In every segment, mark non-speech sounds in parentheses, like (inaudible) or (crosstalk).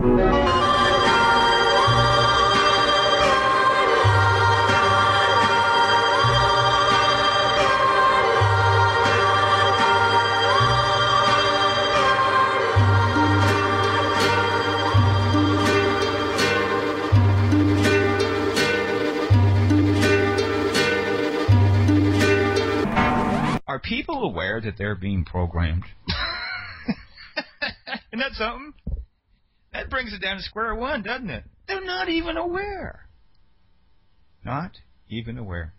Are people aware that they're being programmed? (laughs) Isn't that something? That brings it down to square one, doesn't it? They're not even aware. Not even aware.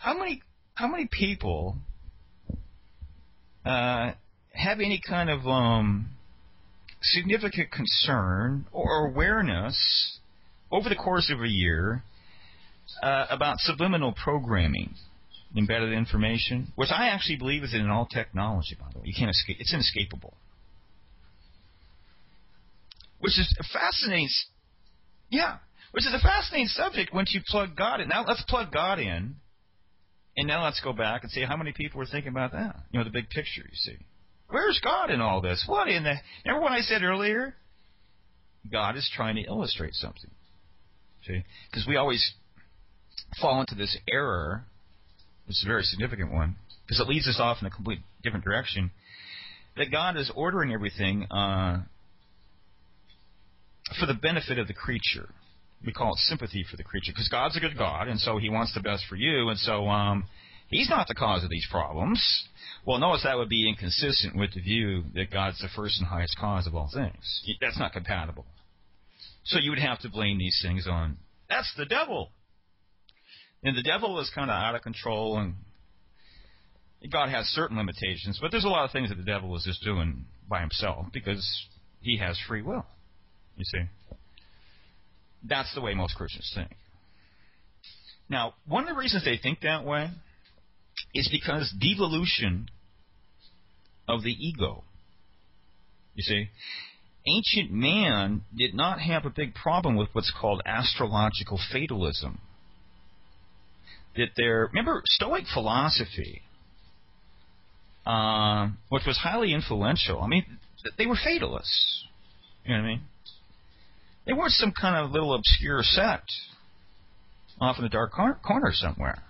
How many how many people uh, have any kind of um, significant concern or awareness over the course of a year uh, about subliminal programming? embedded information, which I actually believe is in all technology, by the way. You can't escape. It's inescapable. Which is fascinating. Yeah, which is a fascinating subject once you plug God in. Now let's plug God in, and now let's go back and see how many people were thinking about that. You know, the big picture. You see, where's God in all this? What in the? Remember what I said earlier? God is trying to illustrate something. See, because we always fall into this error which is a very significant one, because it leads us off in a complete different direction, that God is ordering everything uh, for the benefit of the creature. We call it sympathy for the creature, because God's a good God, and so He wants the best for you, and so um, He's not the cause of these problems. Well, notice that would be inconsistent with the view that God's the first and highest cause of all things. That's not compatible. So you would have to blame these things on that's the devil. And the devil is kind of out of control, and God has certain limitations, but there's a lot of things that the devil is just doing by himself because he has free will. You see? That's the way most Christians think. Now, one of the reasons they think that way is because devolution of the ego. You see? Ancient man did not have a big problem with what's called astrological fatalism that their remember Stoic philosophy, uh, which was highly influential. I mean, they were fatalists. You know what I mean? They weren't some kind of little obscure sect off in the dark corner somewhere.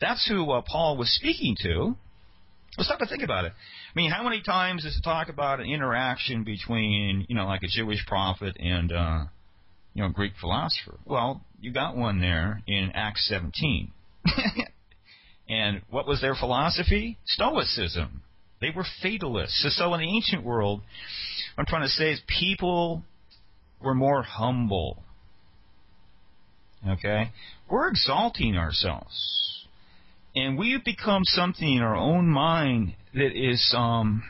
That's who uh, Paul was speaking to. Let's stop and think about it. I mean, how many times does it talk about an interaction between, you know, like a Jewish prophet and, uh, you know, Greek philosopher? Well, you got one there in Acts 17. (laughs) and what was their philosophy? Stoicism. They were fatalists. So, so in the ancient world, I'm trying to say is people were more humble. Okay? We're exalting ourselves. And we've become something in our own mind that is um,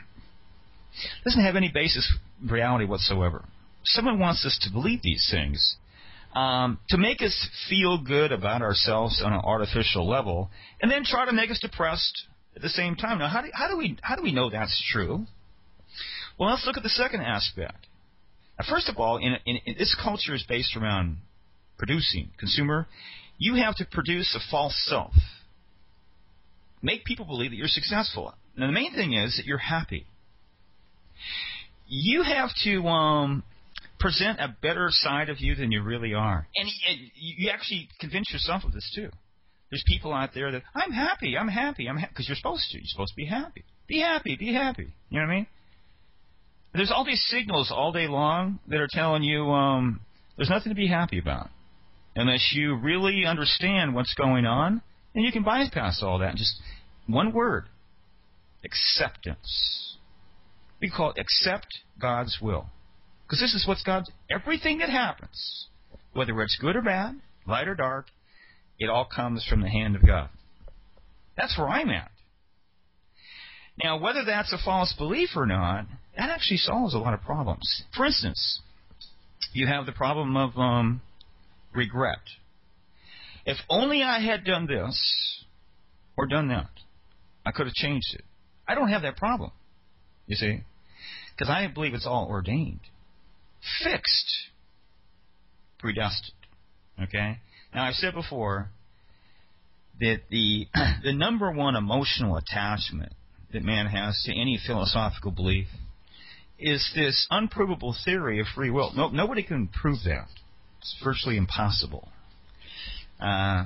doesn't have any basis reality whatsoever. Someone wants us to believe these things um, to make us feel good about ourselves on an artificial level, and then try to make us depressed at the same time. Now, how do, how do we how do we know that's true? Well, let's look at the second aspect. First of all, in, in, in this culture is based around producing consumer. You have to produce a false self. Make people believe that you're successful. Now, the main thing is that you're happy. You have to um, present a better side of you than you really are. And, you actually convince yourself of this too. There's people out there that I'm happy, I'm happy, I'm because you're supposed to. You're supposed to be happy. Be happy, be happy. You know what I mean? There's all these signals all day long that are telling you um, there's nothing to be happy about unless you really understand what's going on, and you can bypass all that. Just one word: acceptance. We call it accept God's will. Because this is what's God's. Everything that happens, whether it's good or bad, light or dark, it all comes from the hand of God. That's where I'm at. Now, whether that's a false belief or not, that actually solves a lot of problems. For instance, you have the problem of um, regret. If only I had done this or done that, I could have changed it. I don't have that problem, you see, because I believe it's all ordained fixed, predestined. Okay? Now, I've said before that the, (clears throat) the number one emotional attachment that man has to any philosophical belief is this unprovable theory of free will. No, nobody can prove that. It's virtually impossible. Uh,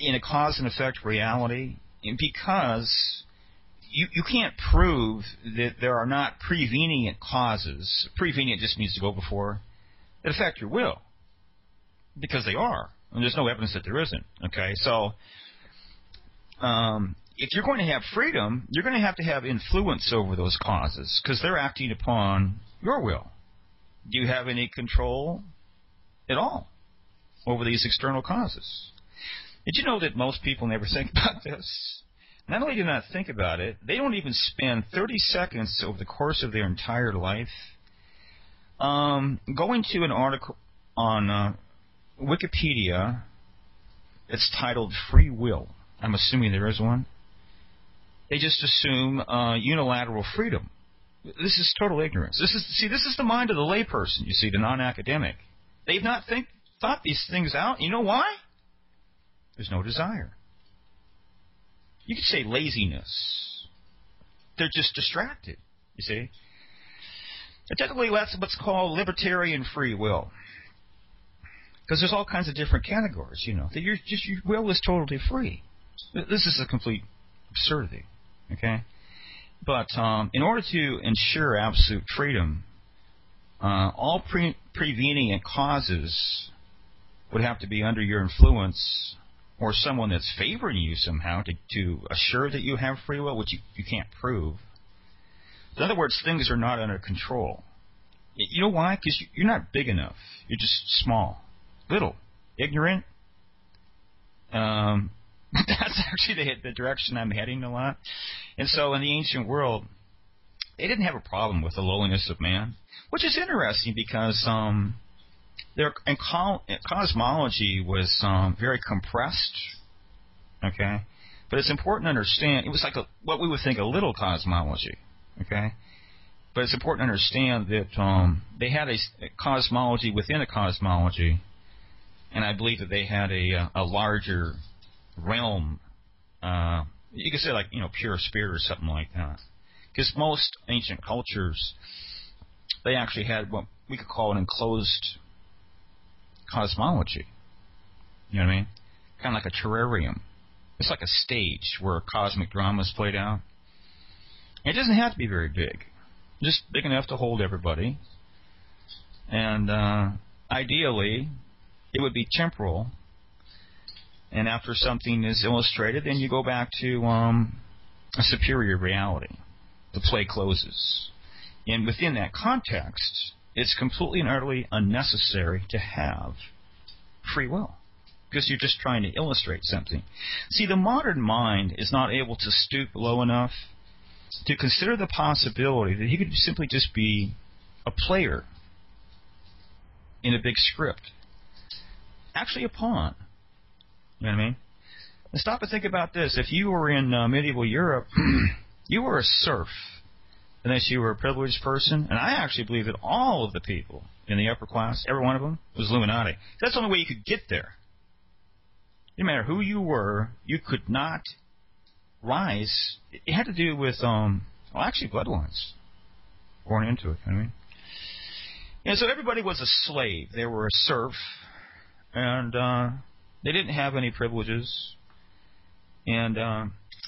in a cause and effect reality, because you, you can't prove that there are not prevenient causes. Prevenient just means to go before that affect your will, because they are, and there's no evidence that there isn't. Okay, so um, if you're going to have freedom, you're going to have to have influence over those causes because they're acting upon your will. Do you have any control at all over these external causes? Did you know that most people never think (laughs) about this? Not only do not think about it, they don't even spend 30 seconds over the course of their entire life um, going to an article on uh, Wikipedia. It's titled Free Will. I'm assuming there is one. They just assume uh, unilateral freedom. This is total ignorance. This is see, this is the mind of the layperson. You see, the non-academic. They've not think, thought these things out. You know why? There's no desire. You could say laziness. They're just distracted. You see. Technically, that's what's called libertarian free will. Because there's all kinds of different categories, you know. That your just your will is totally free. This is a complete absurdity. Okay? But um, in order to ensure absolute freedom, uh, all pre- prevenient causes would have to be under your influence or someone that's favoring you somehow to, to assure that you have free will, which you, you can't prove. In other words, things are not under control. You know why? Because you're not big enough. You're just small, little, ignorant, um, (laughs) that's actually the, the direction I'm heading a lot. And so in the ancient world, they didn't have a problem with the lowliness of man, which is interesting because um, their and cosmology was um, very compressed. Okay, but it's important to understand it was like a, what we would think a little cosmology. Okay, but it's important to understand that um, they had a, a cosmology within a cosmology, and I believe that they had a, a larger realm. Uh, you could say like you know pure spirit or something like that. Because most ancient cultures, they actually had what we could call an enclosed cosmology. You know what I mean? Kind of like a terrarium. It's like a stage where cosmic drama is played out. It doesn't have to be very big, just big enough to hold everybody. And uh, ideally, it would be temporal and after something is illustrated, then you go back to um, a superior reality. The play closes. And within that context, it's completely and utterly unnecessary to have free will because you're just trying to illustrate something. See, the modern mind is not able to stoop low enough to consider the possibility that he could simply just be a player in a big script. Actually, a pawn. You know what I mean? And stop and think about this. If you were in uh, medieval Europe, (clears throat) you were a serf unless you were a privileged person. And I actually believe that all of the people in the upper class, every one of them, was Illuminati. That's the only way you could get there. No matter who you were, you could not rise. It had to do with, um, well, actually, bloodlines born into it. You know what I mean? And so everybody was a slave. They were a serf, and uh, they didn't have any privileges. And uh,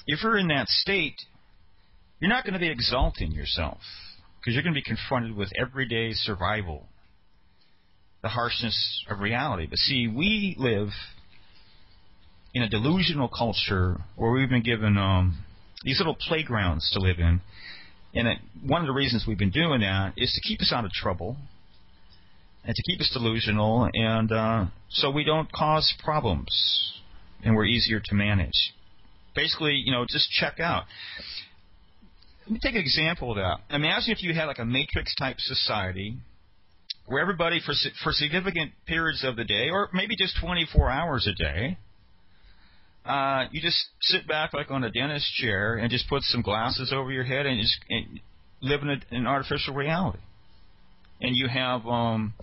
if you're in that state, you're not going to be exalting yourself because you're going to be confronted with everyday survival, the harshness of reality. But see, we live in a delusional culture where we've been given um, these little playgrounds to live in. And it, one of the reasons we've been doing that is to keep us out of trouble and to keep us delusional, and uh, so we don't cause problems, and we're easier to manage. Basically, you know, just check out. Let me take an example of that. Imagine if you had like a matrix type society where everybody for for significant periods of the day, or maybe just 24 hours a day, uh, you just sit back like on a dentist chair and just put some glasses over your head and just and live in a, an artificial reality and you have um,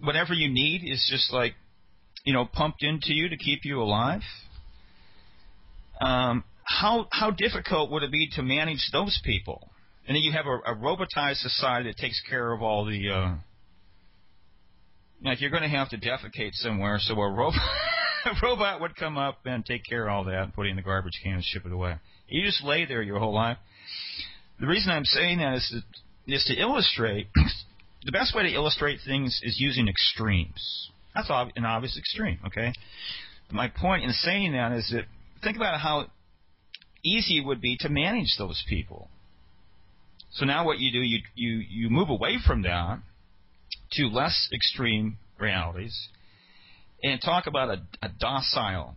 whatever you need is just like you know pumped into you to keep you alive. Um, how how difficult would it be to manage those people? And then you have a, a robotized society that takes care of all the. Uh, like you're going to have to defecate somewhere, so a robot, (laughs) a robot would come up and take care of all that and put it in the garbage can and ship it away. You just lay there your whole life. The reason I'm saying that is to, is to illustrate. (clears throat) the best way to illustrate things is using extremes. That's an obvious extreme, okay? My point in saying that is that think about how easy it would be to manage those people. So now what you do, you you you move away from that to less extreme realities and talk about a, a docile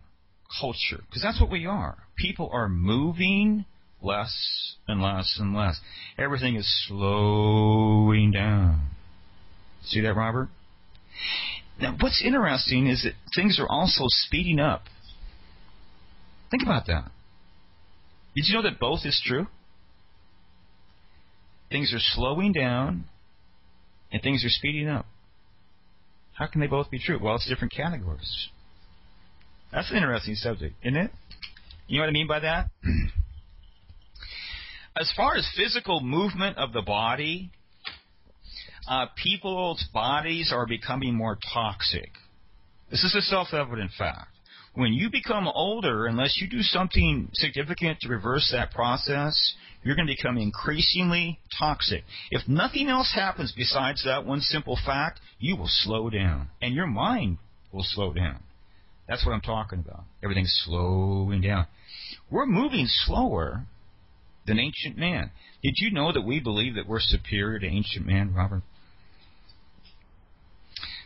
culture because that's what we are. People are moving less and less and less. Everything is slowing down. See that, Robert? Now, what's interesting is that things are also speeding up. Think about that. Did you know that both is true? Things are slowing down and things are speeding up. How can they both be true? Well, it's different categories. That's an interesting subject, isn't it? You know what I mean by that? (clears throat) as far as physical movement of the body, uh, people's bodies are becoming more toxic. This is a self evident fact. When you become older, unless you do something significant to reverse that process, you're going to become increasingly toxic. If nothing else happens besides that one simple fact, you will slow down. And your mind will slow down. That's what I'm talking about. Everything's slowing down. We're moving slower than ancient man. Did you know that we believe that we're superior to ancient man, Robert?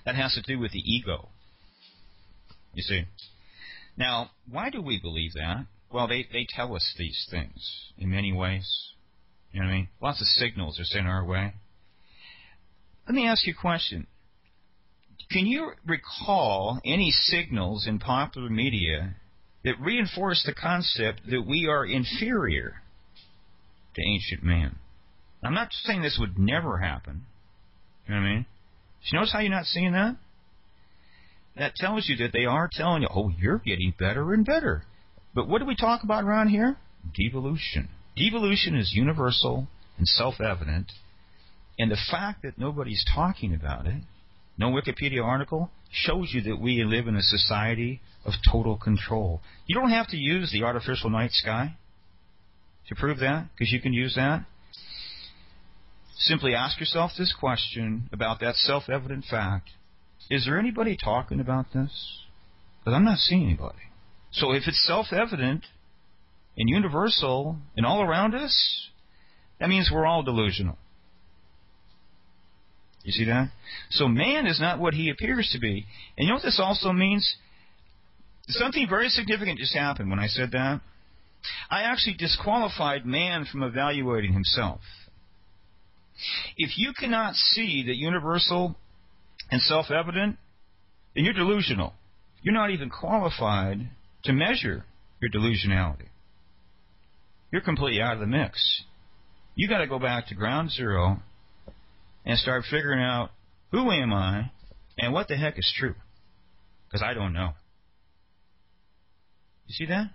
That has to do with the ego. You see. Now, why do we believe that? Well, they, they tell us these things in many ways. You know what I mean? Lots of signals are sent our way. Let me ask you a question. Can you recall any signals in popular media that reinforce the concept that we are inferior to ancient man? I'm not saying this would never happen. You know what I mean? Do you notice how you're not seeing that? That tells you that they are telling you, oh, you're getting better and better. But what do we talk about around here? Devolution. Devolution is universal and self evident. And the fact that nobody's talking about it, no Wikipedia article, shows you that we live in a society of total control. You don't have to use the artificial night sky to prove that, because you can use that. Simply ask yourself this question about that self evident fact Is there anybody talking about this? Because I'm not seeing anybody. So if it's self evident and universal and all around us, that means we're all delusional. You see that? So man is not what he appears to be. And you know what this also means? Something very significant just happened when I said that. I actually disqualified man from evaluating himself. If you cannot see the universal and self evident, then you're delusional. You're not even qualified to measure your delusionality. You're completely out of the mix. You got to go back to ground zero and start figuring out who am I and what the heck is true. Because I don't know. You see that?